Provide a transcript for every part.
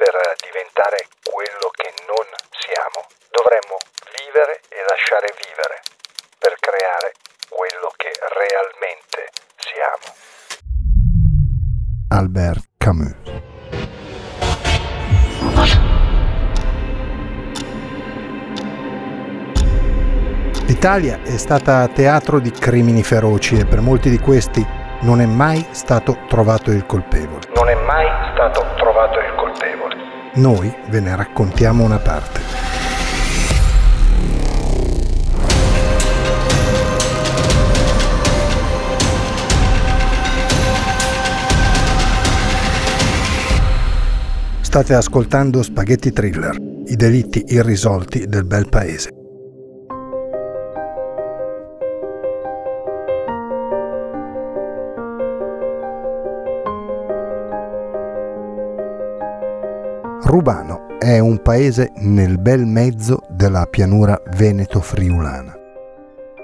Per diventare quello che non siamo, dovremmo vivere e lasciare vivere per creare quello che realmente siamo. Albert Camus L'Italia è stata teatro di crimini feroci e per molti di questi non è mai stato trovato il colpevole. Non è mai stato trovato il colpevole. Noi ve ne raccontiamo una parte. State ascoltando Spaghetti Thriller, i delitti irrisolti del bel paese. Rubano è un paese nel bel mezzo della pianura veneto-friulana.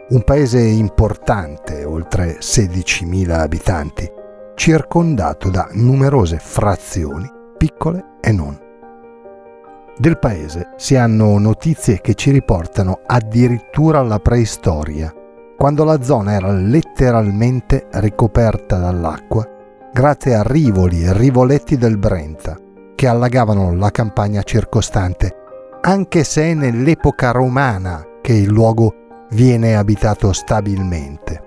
Un paese importante, oltre 16.000 abitanti, circondato da numerose frazioni, piccole e non. Del paese si hanno notizie che ci riportano addirittura alla preistoria, quando la zona era letteralmente ricoperta dall'acqua grazie a rivoli e rivoletti del Brenta, che allagavano la campagna circostante, anche se è nell'epoca romana che il luogo viene abitato stabilmente.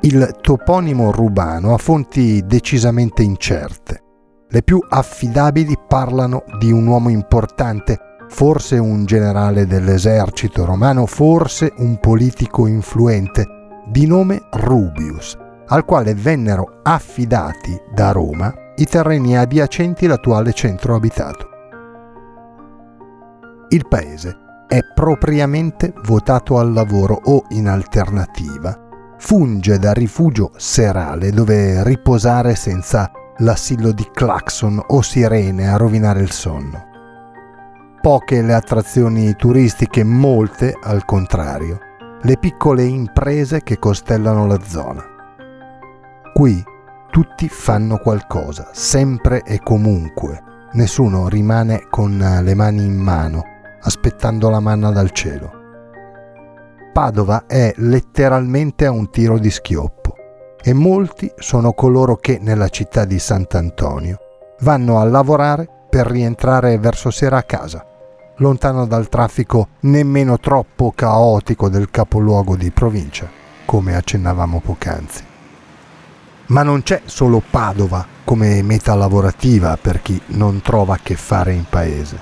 Il toponimo rubano ha fonti decisamente incerte. Le più affidabili parlano di un uomo importante, forse un generale dell'esercito romano, forse un politico influente, di nome Rubius, al quale vennero affidati da Roma i terreni adiacenti l'attuale centro abitato. Il paese è propriamente votato al lavoro o, in alternativa, funge da rifugio serale dove riposare senza l'assillo di clacson o sirene a rovinare il sonno. Poche le attrazioni turistiche, molte, al contrario, le piccole imprese che costellano la zona. Qui tutti fanno qualcosa, sempre e comunque. Nessuno rimane con le mani in mano, aspettando la manna dal cielo. Padova è letteralmente a un tiro di schioppo e molti sono coloro che nella città di Sant'Antonio vanno a lavorare per rientrare verso sera a casa, lontano dal traffico nemmeno troppo caotico del capoluogo di provincia, come accennavamo poc'anzi. Ma non c'è solo Padova come meta lavorativa per chi non trova che fare in paese.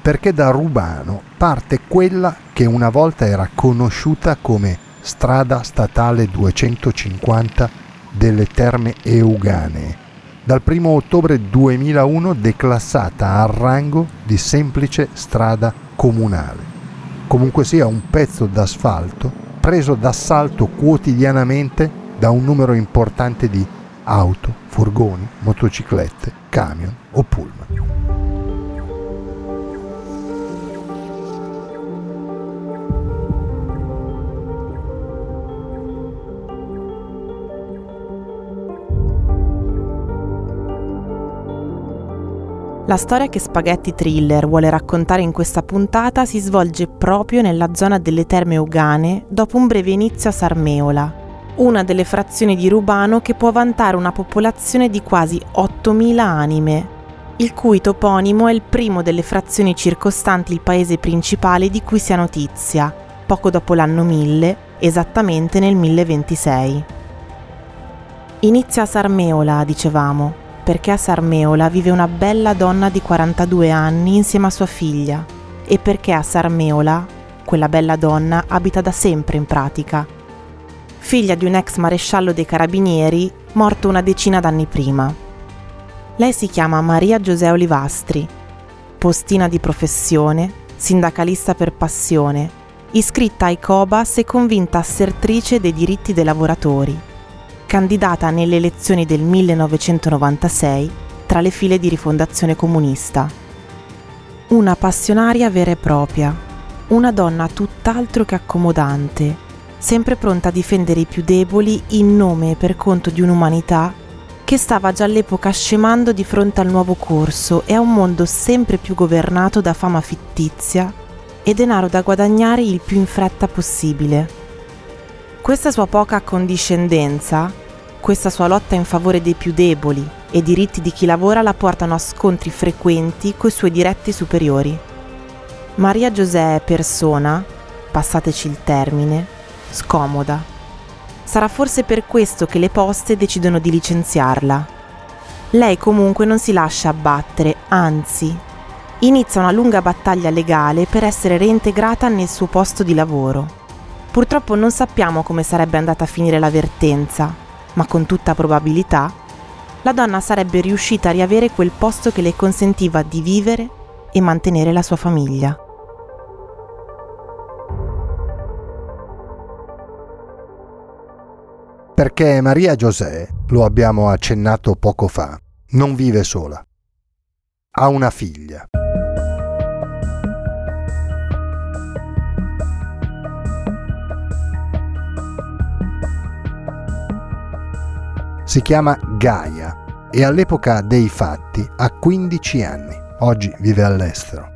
Perché da Rubano parte quella che una volta era conosciuta come strada statale 250 delle Terme Euganee, dal 1 ottobre 2001 declassata al rango di semplice strada comunale. Comunque sia un pezzo d'asfalto preso d'assalto quotidianamente da un numero importante di auto, furgoni, motociclette, camion o pullman. La storia che Spaghetti Thriller vuole raccontare in questa puntata si svolge proprio nella zona delle Terme Ugane dopo un breve inizio a Sarmeola, una delle frazioni di Rubano che può vantare una popolazione di quasi 8.000 anime, il cui toponimo è il primo delle frazioni circostanti il paese principale di cui si ha notizia, poco dopo l'anno 1000, esattamente nel 1026. Inizia a Sarmeola, dicevamo, perché a Sarmeola vive una bella donna di 42 anni insieme a sua figlia e perché a Sarmeola quella bella donna, abita da sempre in pratica. Figlia di un ex maresciallo dei carabinieri, morto una decina d'anni prima. Lei si chiama Maria Giuseppe Olivastri, postina di professione, sindacalista per passione, iscritta ai COBAS e convinta assertrice dei diritti dei lavoratori, candidata nelle elezioni del 1996 tra le file di rifondazione comunista. Una passionaria vera e propria, una donna tutt'altro che accomodante, sempre pronta a difendere i più deboli in nome e per conto di un'umanità che stava già all'epoca scemando di fronte al nuovo corso e a un mondo sempre più governato da fama fittizia e denaro da guadagnare il più in fretta possibile. Questa sua poca condiscendenza, questa sua lotta in favore dei più deboli e diritti di chi lavora la portano a scontri frequenti coi suoi diretti superiori. Maria Giuseppe persona, passateci il termine, scomoda Sarà forse per questo che le poste decidono di licenziarla. Lei comunque non si lascia abbattere, anzi, inizia una lunga battaglia legale per essere reintegrata nel suo posto di lavoro. Purtroppo non sappiamo come sarebbe andata a finire l'avvertenza, ma con tutta probabilità la donna sarebbe riuscita a riavere quel posto che le consentiva di vivere e mantenere la sua famiglia. Perché Maria José, lo abbiamo accennato poco fa, non vive sola. Ha una figlia. Si chiama Gaia e all'epoca dei fatti ha 15 anni. Oggi vive all'estero.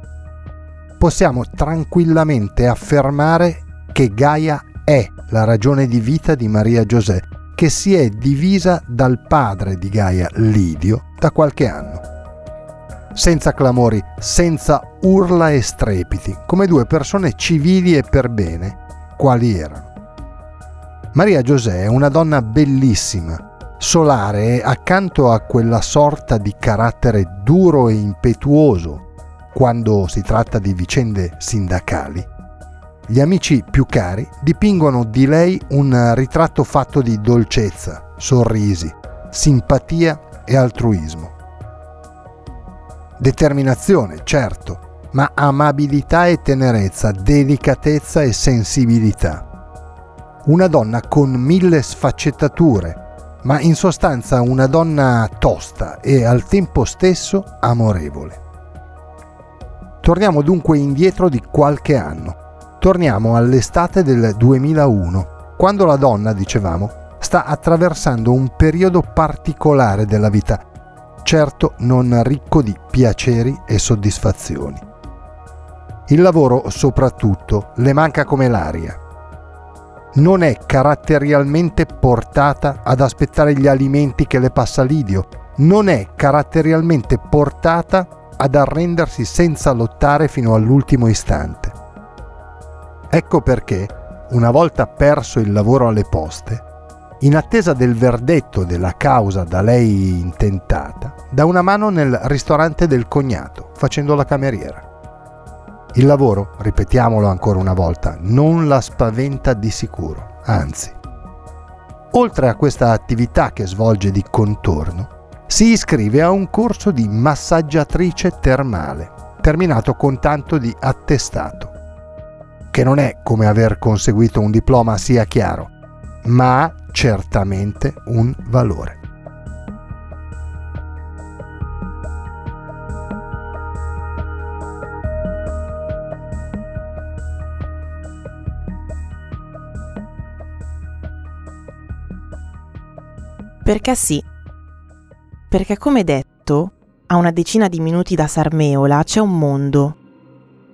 Possiamo tranquillamente affermare che Gaia è la ragione di vita di Maria José, che si è divisa dal padre di Gaia, Lidio, da qualche anno. Senza clamori, senza urla e strepiti, come due persone civili e per bene, quali erano. Maria José è una donna bellissima, solare e accanto a quella sorta di carattere duro e impetuoso quando si tratta di vicende sindacali, gli amici più cari dipingono di lei un ritratto fatto di dolcezza, sorrisi, simpatia e altruismo. Determinazione, certo, ma amabilità e tenerezza, delicatezza e sensibilità. Una donna con mille sfaccettature, ma in sostanza una donna tosta e al tempo stesso amorevole. Torniamo dunque indietro di qualche anno Torniamo all'estate del 2001, quando la donna, dicevamo, sta attraversando un periodo particolare della vita, certo non ricco di piaceri e soddisfazioni. Il lavoro soprattutto le manca come l'aria. Non è caratterialmente portata ad aspettare gli alimenti che le passa Lidio, non è caratterialmente portata ad arrendersi senza lottare fino all'ultimo istante. Ecco perché, una volta perso il lavoro alle poste, in attesa del verdetto della causa da lei intentata, dà una mano nel ristorante del cognato, facendo la cameriera. Il lavoro, ripetiamolo ancora una volta, non la spaventa di sicuro, anzi. Oltre a questa attività che svolge di contorno, si iscrive a un corso di massaggiatrice termale, terminato con tanto di attestato che non è come aver conseguito un diploma sia chiaro, ma ha certamente un valore. Perché sì. Perché come detto, a una decina di minuti da Sarmeola c'è un mondo.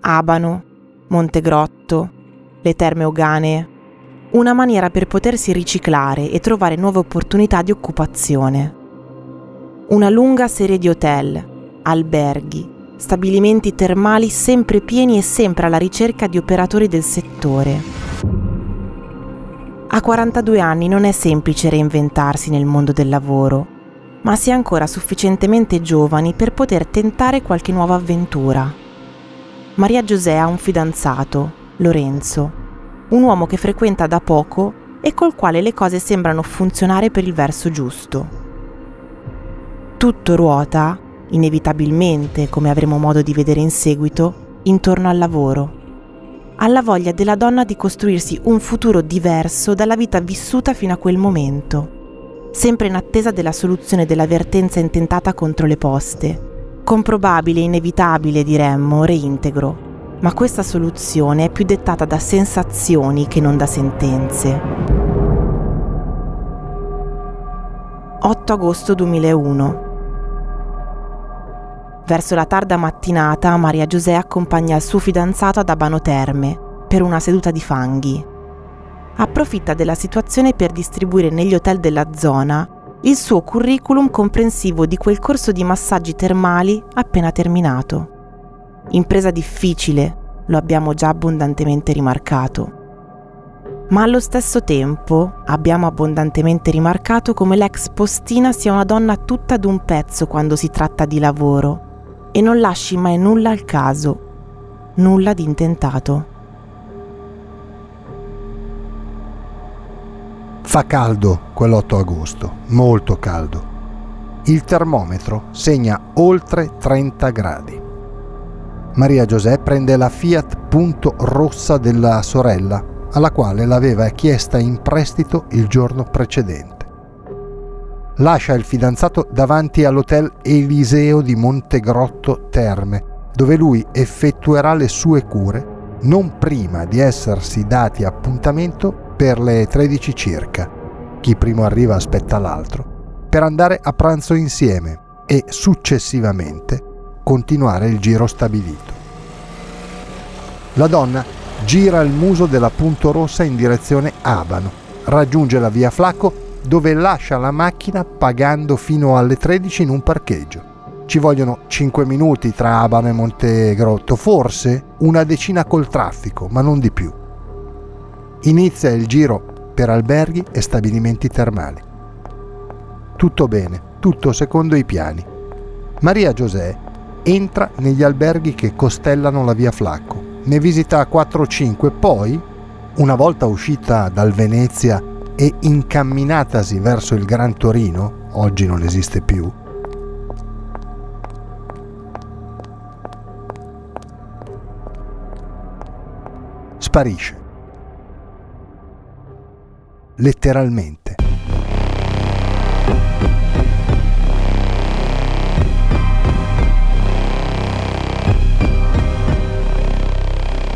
Abano, Montegrotto, le terme oganee, una maniera per potersi riciclare e trovare nuove opportunità di occupazione. Una lunga serie di hotel, alberghi, stabilimenti termali sempre pieni e sempre alla ricerca di operatori del settore. A 42 anni non è semplice reinventarsi nel mondo del lavoro, ma si è ancora sufficientemente giovani per poter tentare qualche nuova avventura. Maria Giusè ha un fidanzato, Lorenzo, un uomo che frequenta da poco e col quale le cose sembrano funzionare per il verso giusto. Tutto ruota, inevitabilmente, come avremo modo di vedere in seguito, intorno al lavoro, alla voglia della donna di costruirsi un futuro diverso dalla vita vissuta fino a quel momento, sempre in attesa della soluzione della vertenza intentata contro le poste, con probabile e inevitabile, diremmo, reintegro. Ma questa soluzione è più dettata da sensazioni che non da sentenze. 8 agosto 2001 Verso la tarda mattinata Maria Giusè accompagna il suo fidanzato ad Abano Terme per una seduta di fanghi. Approfitta della situazione per distribuire negli hotel della zona il suo curriculum comprensivo di quel corso di massaggi termali appena terminato. Impresa difficile, lo abbiamo già abbondantemente rimarcato. Ma allo stesso tempo abbiamo abbondantemente rimarcato come l'ex postina sia una donna tutta d'un pezzo quando si tratta di lavoro e non lasci mai nulla al caso, nulla di intentato. Fa caldo quell'8 agosto, molto caldo. Il termometro segna oltre 30 gradi. Maria Giuseppe prende la Fiat Punto rossa della sorella, alla quale l'aveva chiesta in prestito il giorno precedente lascia il fidanzato davanti all'hotel Eliseo di Montegrotto Terme, dove lui effettuerà le sue cure non prima di essersi dati appuntamento per le 13 circa. Chi primo arriva aspetta l'altro, per andare a pranzo insieme e successivamente continuare il giro stabilito. La donna gira il muso della Punto Rossa in direzione Abano, raggiunge la via Flacco dove lascia la macchina pagando fino alle 13 in un parcheggio. Ci vogliono 5 minuti tra Abano e Montegrotto, forse una decina col traffico, ma non di più. Inizia il giro per alberghi e stabilimenti termali. Tutto bene, tutto secondo i piani. Maria Giuseppe entra negli alberghi che costellano la via Flacco, ne visita 4-5, poi, una volta uscita dal Venezia e incamminatasi verso il Gran Torino, oggi non esiste più, sparisce. Letteralmente.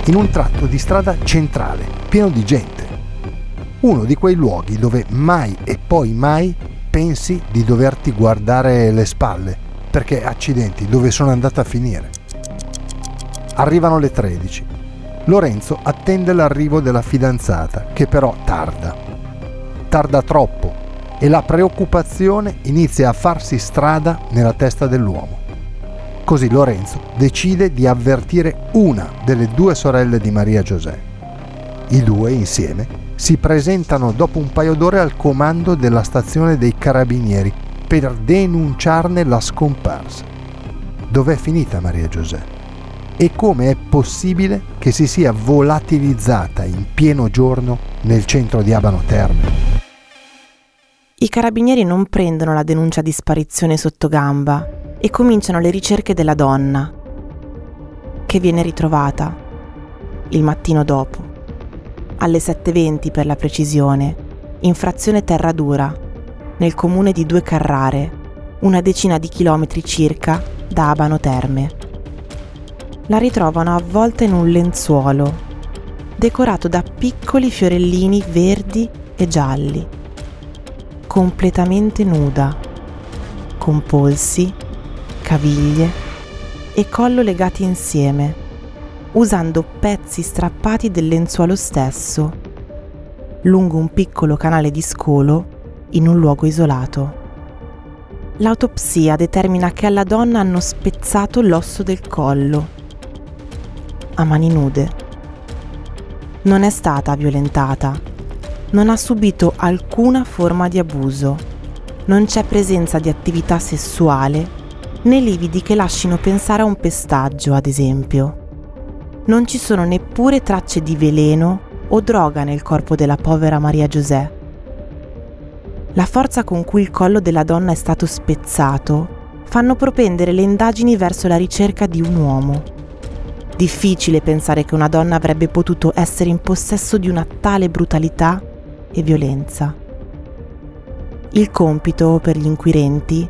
In un tratto di strada centrale, pieno di gente uno di quei luoghi dove mai e poi mai pensi di doverti guardare le spalle, perché accidenti, dove sono andata a finire? Arrivano le 13. Lorenzo attende l'arrivo della fidanzata, che però tarda. Tarda troppo e la preoccupazione inizia a farsi strada nella testa dell'uomo. Così Lorenzo decide di avvertire una delle due sorelle di Maria Giuseppe. I due insieme si presentano dopo un paio d'ore al comando della stazione dei carabinieri per denunciarne la scomparsa. Dov'è finita Maria Giuseppe? E come è possibile che si sia volatilizzata in pieno giorno nel centro di Abano Terme? I carabinieri non prendono la denuncia di sparizione sotto gamba e cominciano le ricerche della donna, che viene ritrovata il mattino dopo alle 7.20 per la precisione, in frazione Terradura, nel comune di Due Carrare, una decina di chilometri circa da Abano Terme. La ritrovano avvolta in un lenzuolo, decorato da piccoli fiorellini verdi e gialli, completamente nuda, con polsi, caviglie e collo legati insieme usando pezzi strappati del lenzuolo stesso, lungo un piccolo canale di scolo in un luogo isolato. L'autopsia determina che alla donna hanno spezzato l'osso del collo, a mani nude. Non è stata violentata, non ha subito alcuna forma di abuso, non c'è presenza di attività sessuale né lividi che lasciano pensare a un pestaggio, ad esempio non ci sono neppure tracce di veleno o droga nel corpo della povera Maria José. La forza con cui il collo della donna è stato spezzato fanno propendere le indagini verso la ricerca di un uomo. Difficile pensare che una donna avrebbe potuto essere in possesso di una tale brutalità e violenza. Il compito per gli inquirenti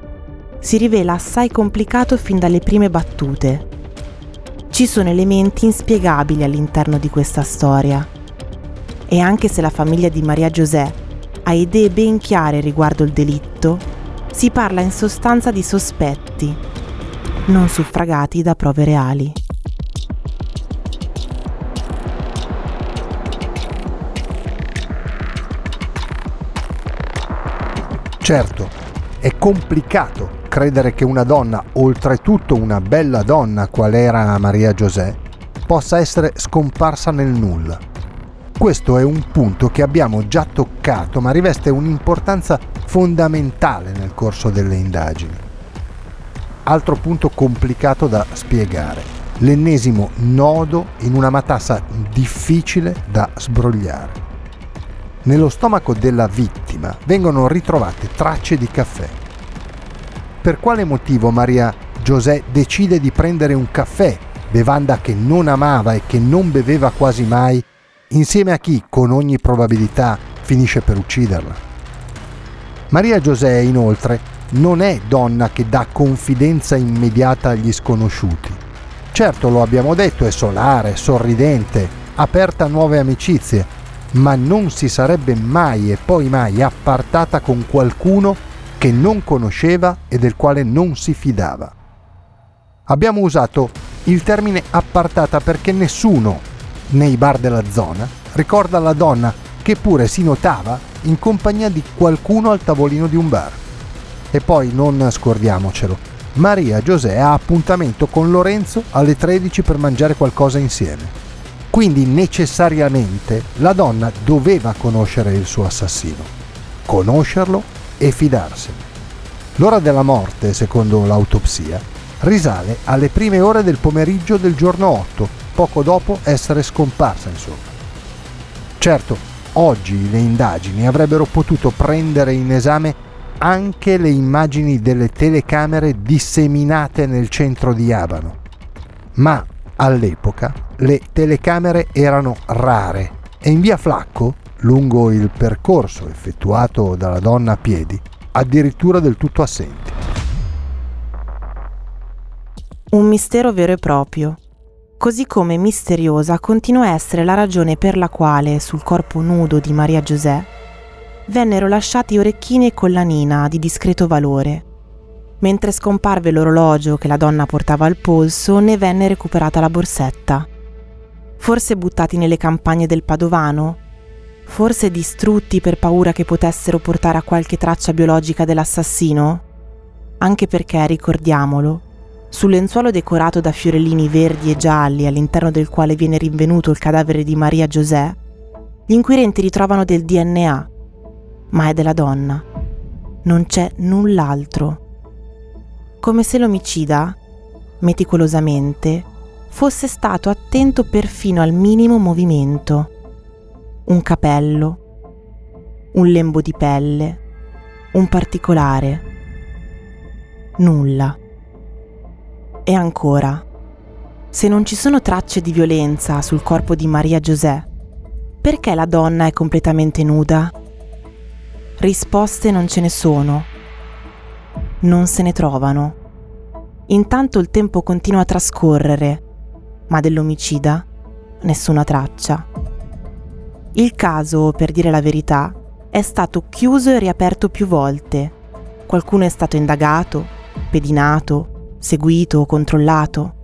si rivela assai complicato fin dalle prime battute. Ci sono elementi inspiegabili all'interno di questa storia. E anche se la famiglia di Maria José ha idee ben chiare riguardo il delitto, si parla in sostanza di sospetti, non suffragati da prove reali. Certo, è complicato credere che una donna, oltretutto una bella donna qual era Maria José, possa essere scomparsa nel nulla. Questo è un punto che abbiamo già toccato, ma riveste un'importanza fondamentale nel corso delle indagini. Altro punto complicato da spiegare, l'ennesimo nodo in una matassa difficile da sbrogliare. Nello stomaco della vittima vengono ritrovate tracce di caffè. Per quale motivo Maria José decide di prendere un caffè, bevanda che non amava e che non beveva quasi mai, insieme a chi, con ogni probabilità, finisce per ucciderla? Maria José, inoltre, non è donna che dà confidenza immediata agli sconosciuti. Certo, lo abbiamo detto, è solare, sorridente, aperta a nuove amicizie, ma non si sarebbe mai e poi mai appartata con qualcuno che non conosceva e del quale non si fidava. Abbiamo usato il termine appartata perché nessuno nei bar della zona ricorda la donna che pure si notava in compagnia di qualcuno al tavolino di un bar. E poi non scordiamocelo, Maria Giuseppe ha appuntamento con Lorenzo alle 13 per mangiare qualcosa insieme. Quindi necessariamente la donna doveva conoscere il suo assassino, conoscerlo e fidarsene. L'ora della morte, secondo l'autopsia, risale alle prime ore del pomeriggio del giorno 8, poco dopo essere scomparsa, insomma. Certo, Oggi le indagini avrebbero potuto prendere in esame anche le immagini delle telecamere disseminate nel centro di Abano. Ma all'epoca le telecamere erano rare e in via Flacco, lungo il percorso effettuato dalla donna a piedi, addirittura del tutto assenti. Un mistero vero e proprio così come misteriosa continua a essere la ragione per la quale sul corpo nudo di Maria José vennero lasciati orecchini e collanina di discreto valore. Mentre scomparve l'orologio che la donna portava al polso, ne venne recuperata la borsetta. Forse buttati nelle campagne del Padovano? Forse distrutti per paura che potessero portare a qualche traccia biologica dell'assassino? Anche perché, ricordiamolo, sul lenzuolo decorato da fiorellini verdi e gialli all'interno del quale viene rinvenuto il cadavere di Maria José, gli inquirenti ritrovano del DNA, ma è della donna. Non c'è null'altro. Come se l'omicida, meticolosamente, fosse stato attento perfino al minimo movimento. Un capello, un lembo di pelle, un particolare. Nulla. E ancora, se non ci sono tracce di violenza sul corpo di Maria José, perché la donna è completamente nuda? Risposte non ce ne sono. Non se ne trovano. Intanto il tempo continua a trascorrere, ma dell'omicida nessuna traccia. Il caso, per dire la verità, è stato chiuso e riaperto più volte. Qualcuno è stato indagato, pedinato, seguito o controllato,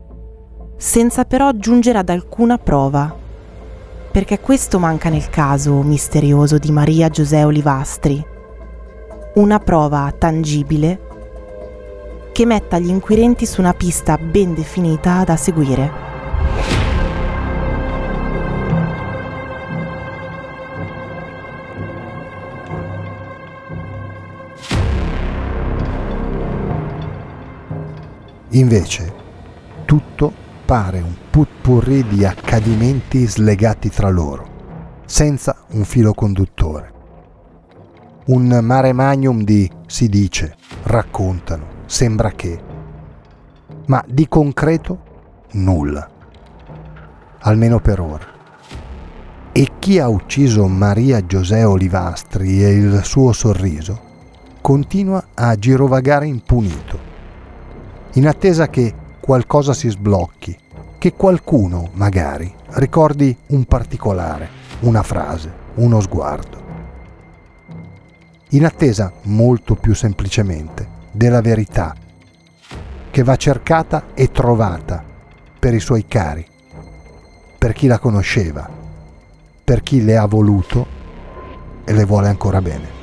senza però giungere ad alcuna prova, perché questo manca nel caso misterioso di Maria Giuseppe Olivastri, una prova tangibile che metta gli inquirenti su una pista ben definita da seguire. Invece, tutto appare un putpurri di accadimenti slegati tra loro, senza un filo conduttore. Un mare magnum di si dice, raccontano, sembra che, ma di concreto nulla, almeno per ora. E chi ha ucciso Maria Giosè Olivastri e il suo sorriso continua a girovagare impunito, in attesa che qualcosa si sblocchi, che qualcuno magari ricordi un particolare, una frase, uno sguardo. In attesa molto più semplicemente della verità che va cercata e trovata per i suoi cari, per chi la conosceva, per chi le ha voluto e le vuole ancora bene.